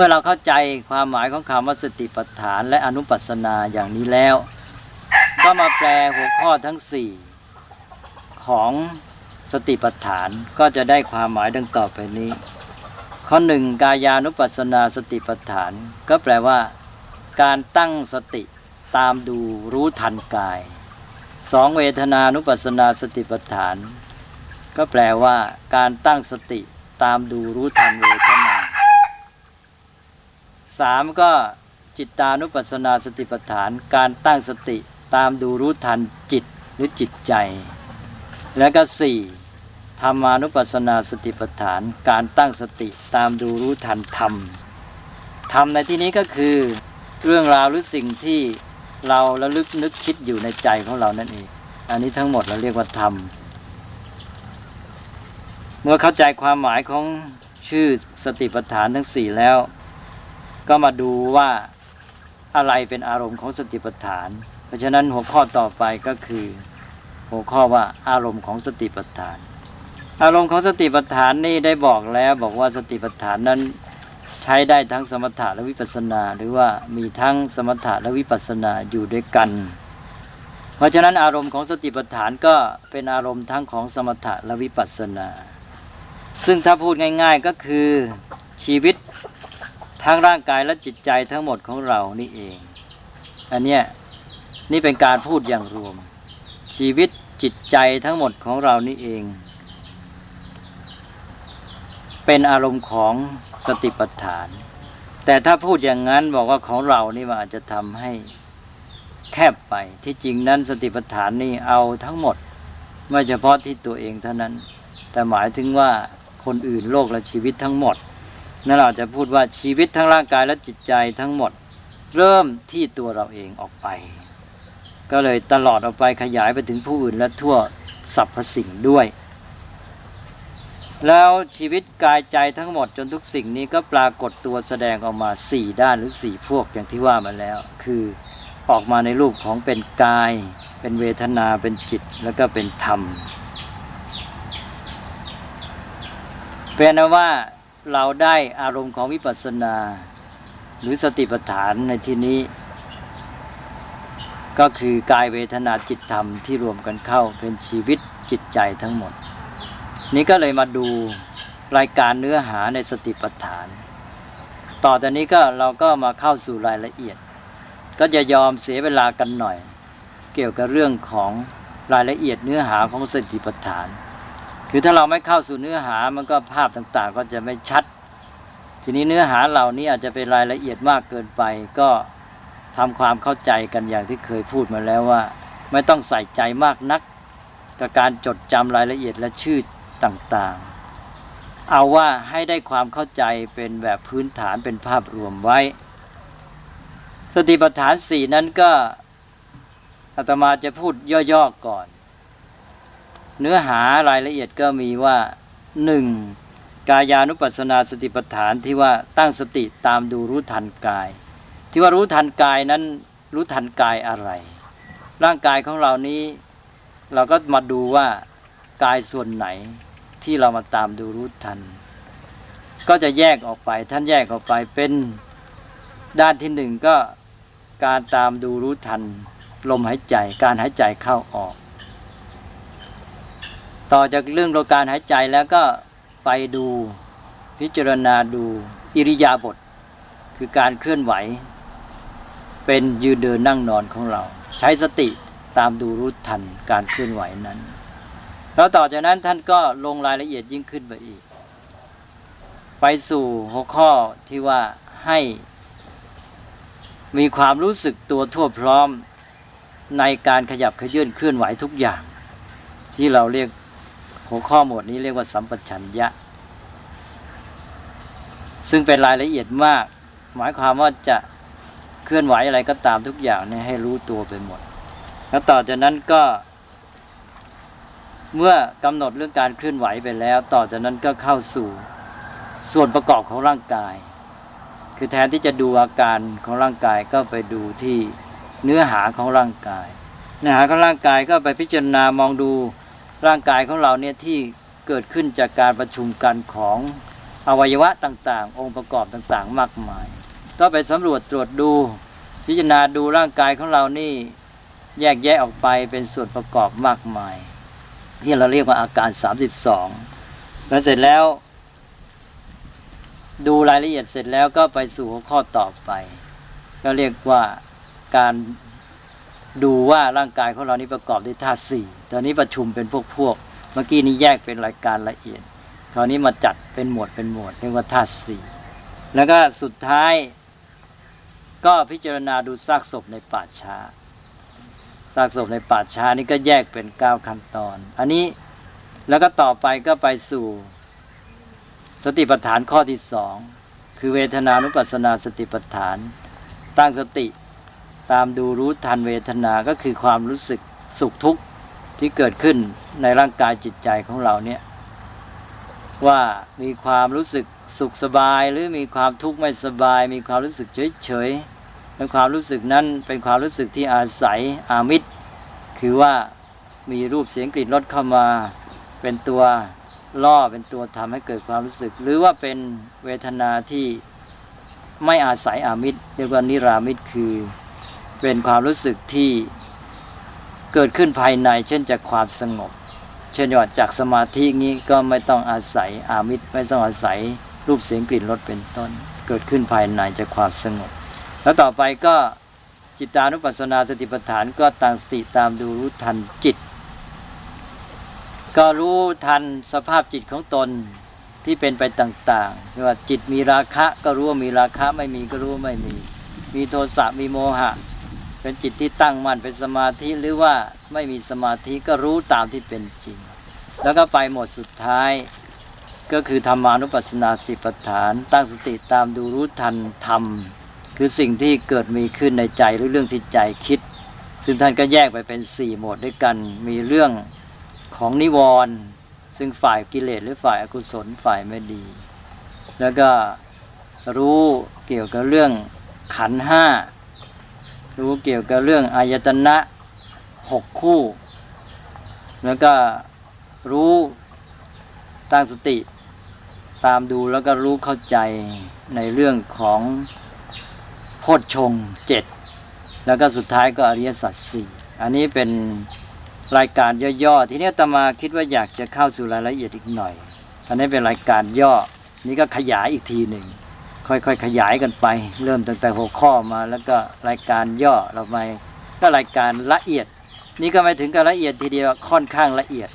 มื่อเราเข้าใจความหมายของคำว่าสติปัฏฐาน และอนุปัสนาอย่างนี้แล้ว ก็มาแปลหัวข้อทั้งสี่ของสติปัฏฐานก็จะได้ความหมายดังต่อไปนี้ ข้อหนึ่งกายานุปัสนาสติปัฏฐาน ก็แปลว่า การตั้งสติตามดูรู้ทันกายสองเวทนานุปัสนาสติปัฏฐาน ก็แปลว่า การตั้งสติตามดูรู้ทันเวทนา สามก็จิตตานุปัสสนาสติปัฏฐาน การตั้งสติตามดูรู้ทันจิตหรือจิตใจ และก็สี่ธรรมานุปัสสนาสติปัฏฐาน การตั้งสติตามดูรู้ทันธรรมธรรมในที่นี้ก็คือเรื่องราวหรือสิ่งที่เราระลึกนึกคิดอยู่ในใจของเรานั่นเอง อันนี้ทั้งหมดเราเรียกว่าธรรม เมื่อเข้าใจความหมายของชื่อสติปัฏฐานทั้งสี่แล้ว ก็มาดูว่าอะไรเป็นอารมณ์ของสติปัฏฐาน เพราะฉะนั้นหัวข้อต่อไปก็คือ หัวข้อว่าอารมณ์ของสติปัฏฐาน อารมณ์ของสติปัฏฐานนี่ได้บอกแล้วบอกว่าสติปัฏฐานนั้นใช้ได้ทั้งสมถะและวิปัสสนา หรือว่ามีทั้งสมถะและวิปัสสนาอยู่ด้วยกัน เพราะฉะนั้นอารมณ์ของสติปัฏฐานก็เป็นอารมณ์ทั้งของสมถะและวิปัสสนา ซึ่งถ้าพูดง่าย ๆก็คือชีวิต ทั้งร่างกายและจิตใจทั้งหมดของเรานี่เอง อันเนี้ยนี่เป็นการพูดอย่างรวม ชีวิตจิตใจทั้งหมดของเรานี่เอง เป็นอารมณ์ของสติปัฏฐาน แต่ถ้าพูดอย่างนั้นบอกว่าของเรานี่มันอาจจะทำให้แคบไปที่จริงนั้นสติปัฏฐานนี่เอาทั้งหมด ไม่เฉพาะที่ตัวเองเท่านั้น แต่หมายถึงว่าคนอื่นโลกและชีวิตทั้งหมด นั่นเราจะพูดว่าชีวิตทั้งร่างกายและจิตใจทั้งหมด เริ่มที่ตัวเราเองออกไป ก็เลยตลอดออกไปขยายไปถึงผู้อื่นและทั่วสรรพสิ่งด้วย แล้วชีวิตกายใจทั้งหมดจนทุกสิ่งนี้ก็ปรากฏตัวแสดงออกมาสี่ด้านหรือสี่พวกอย่างที่ว่ามาแล้ว คือออกมาในรูปของเป็นกาย เป็นเวทนาเป็นจิตแล้วก็เป็นธรรมเป็นนว่า เราได้อารมณ์ของวิปัสสนา หรือสติปัฏฐานในที่นี้ ก็คือกายเวทนาจิตธรรมที่รวมกันเข้าเป็นชีวิตจิตใจทั้งหมด นี้ก็เลยมาดูรายการเนื้อหาในสติปัฏฐาน ต่อจากนี้ก็เราก็มาเข้าสู่รายละเอียด ก็จะยอมเสียเวลากันหน่อย เกี่ยวกับเรื่องของรายละเอียดเนื้อหาของสติปัฏฐาน คือถ้าเราไม่เข้าสู่เนื้อหามันก็ภาพต่างๆ ก็จะไม่ชัด ทีนี้เนื้อหาเหล่านี้อาจจะเป็นรายละเอียดมากเกินไป ก็ทำความเข้าใจกันอย่างที่เคยพูดมาแล้วว่า ไม่ต้องใส่ใจมากนักกับการจดจำรายละเอียดและชื่อต่างๆ เอาว่าให้ได้ความเข้าใจเป็นแบบพื้นฐานเป็นภาพรวมไว้ สติปัฏฐานสี่นั้นก็อาตมาจะพูดย่อๆก่อน เนื้อหารายละเอียดก็มีว่าหนึ่งกายานุปัสสนาสติปัฏฐานที่ว่าตั้งสติตามดูรู้ทันกาย ที่ว่ารู้ทันกายนั้นรู้ทันกายอะไร ร่างกายของเรานี้ เราก็มาดูว่ากายส่วนไหนที่เรามาตามดูรู้ทัน ก็จะแยกออกไปท่านแยกออกไปเป็นด้านที่หนึ่งก็การตามดูรู้ทัน ลมหายใจ การหายใจเข้าออก ต่อจากเรื่องโลการหายใจแล้วก็ไปดูพิจารณาดูอิริยาบถคือการเคลื่อนไหว เป็นยืนเดินนั่งนอนของเรา ใช้สติตามดูรู้ทันการเคลื่อนไหวนั้น แล้วต่อจากนั้นท่านก็ลงรายละเอียดยิ่งขึ้นไปอีก ไปสู่หัวข้อที่ว่าให้มีความรู้สึกตัวทั่วพร้อมในการขยับขยื่นเคลื่อนไหวทุกอย่าง ที่เราเรียก หัวข้อหมวดนี้เรียกว่าสัมปชัญญะ ซึ่งเป็นรายละเอียดมาก หมายความว่าจะเคลื่อนไหวอะไรก็ตามทุกอย่างเนี่ยให้รู้ตัวไปหมด แล้วต่อจากนั้นก็ เมื่อกำหนดเรื่องการเคลื่อนไหวไปแล้ว ต่อจากนั้นก็เข้าสู่ส่วนประกอบของร่างกาย คือแทนที่จะดูอาการของร่างกายก็ไปดูที่เนื้อหาของร่างกายเนื้อหาของร่างกายก็ไปพิจารณามองดู ร่างกายของเราเนี่ยที่เกิดขึ้นจากการประชุมกันของอวัยวะต่างๆ องค์ประกอบต่างๆ มากมาย ก็ไปสำรวจตรวจดู พิจารณาดูร่างกายของเรานี่แยกแยะออกไปเป็นส่วนประกอบมากมาย ที่เราเรียกว่าอาการ 32 แล้วเสร็จแล้ว ดูรายละเอียดเสร็จแล้วก็ไปสู่หัวข้อต่อไป ก็เรียกว่าการ ดูว่าร่างกายของเรานี้ประกอบด้วยธาตุสี่ตอนนี้ประชุมเป็นพวกพวกๆเมื่อกี้นี้แยกเป็นรายการละเอียด คราวนี้มาจัดเป็นหมวดเป็นหมวดเรียกว่าธาตุสี่แล้วก็สุดท้าย ก็พิจารณาดูซากศพในป่าช้าซากศพในป่าช้านี่ก็แยกเป็นเก้าขั้นตอน อันนี้แล้วก็ต่อไปก็ไปสู่ สติปัฏฐานข้อที่สองคือเวทนานุปัสสนาสติปัฏฐาน ตั้งสติ ตามดูรู้ทันเวทนาก็คือความรู้สึกสุขทุกข์ที่เกิดขึ้นในร่างกายจิตใจของเราเนี่ยว่ามีความรู้สึกสุขสบายหรือมีความทุกข์ไม่สบาย มีความรู้สึกเฉยเฉยๆและความรู้สึกนั้นเป็นความรู้สึกที่อาศัยอามิตร คือว่ามีรูปเสียงกลิ่นรสเข้ามา เป็นตัวล่อเป็นตัวทำให้เกิดความรู้สึก หรือว่าเป็นเวทนาที่ไม่อาศัยอามิตรเรียกว่านิรามิตรคือ เป็นความรู้สึกที่เกิดขึ้นภายใน เช่นจากความสงบ เช่นว่าจากสมาธิงี้ก็ไม่ต้องอาศัยอามิตรไม่ต้องอาศัยรูปเสียงกลิ่นรสเป็นต้น เกิดขึ้นภายในจากความสงบ แล้วต่อไปก็จิตานุปัสสนาสติปัฏฐานก็ตั้งสติตามดูรู้ทันจิต ก็รู้ทันสภาพจิตของตนที่เป็นไปต่างๆว่าจิตมีราคะก็รู้ว่ามีราคะไม่มีก็รู้ว่าไม่มี มีโทสะมีโมหะ เป็นจิตที่ตั้งมั่นเป็นสมาธิหรือว่าไม่มีสมาธิก็รู้ตามที่เป็นจริง แล้วก็ไปหมดสุดท้ายก็คือธรรมานุปัสสนาสิปฐาน ตั้งสติตามดูรู้ทันธรรม คือสิ่งที่เกิดมีขึ้นในใจหรือเรื่องที่ใจคิด ซึ่งท่านก็แยกไปเป็นสี่หมวดด้วยกันมีเรื่องของนิวรณ์ซึ่งฝ่ายกิเลสหรือฝ่ายอกุศลฝ่ายไม่ดี แล้วก็รู้เกี่ยวกับเรื่องขันห้า รู้เกี่ยวกับเรื่องอายตนะหกคู่ แล้วก็รู้ตั้งสติ ตามดูแล้วก็รู้เข้าใจในเรื่องของโพชฌงเจ็ดแล้วก็สุดท้ายก็อริยสัจสี่อันนี้เป็นรายการย่อๆ ทีนี้ตมาคิดว่าอยากจะเข้าสู่รายละเอียดอีกหน่อยอันนี้เป็นรายการย่อ นี่ก็ขยายอีกทีหนึ่ง ค่อยๆขยายกันไป เริ่มตั้งแต่หัวข้อมา แล้วก็รายการย่อเราไปก็รายการละเอียด นี่ก็ไม่ถึงกับละเอียดทีเดียวค่อนข้างละเอียด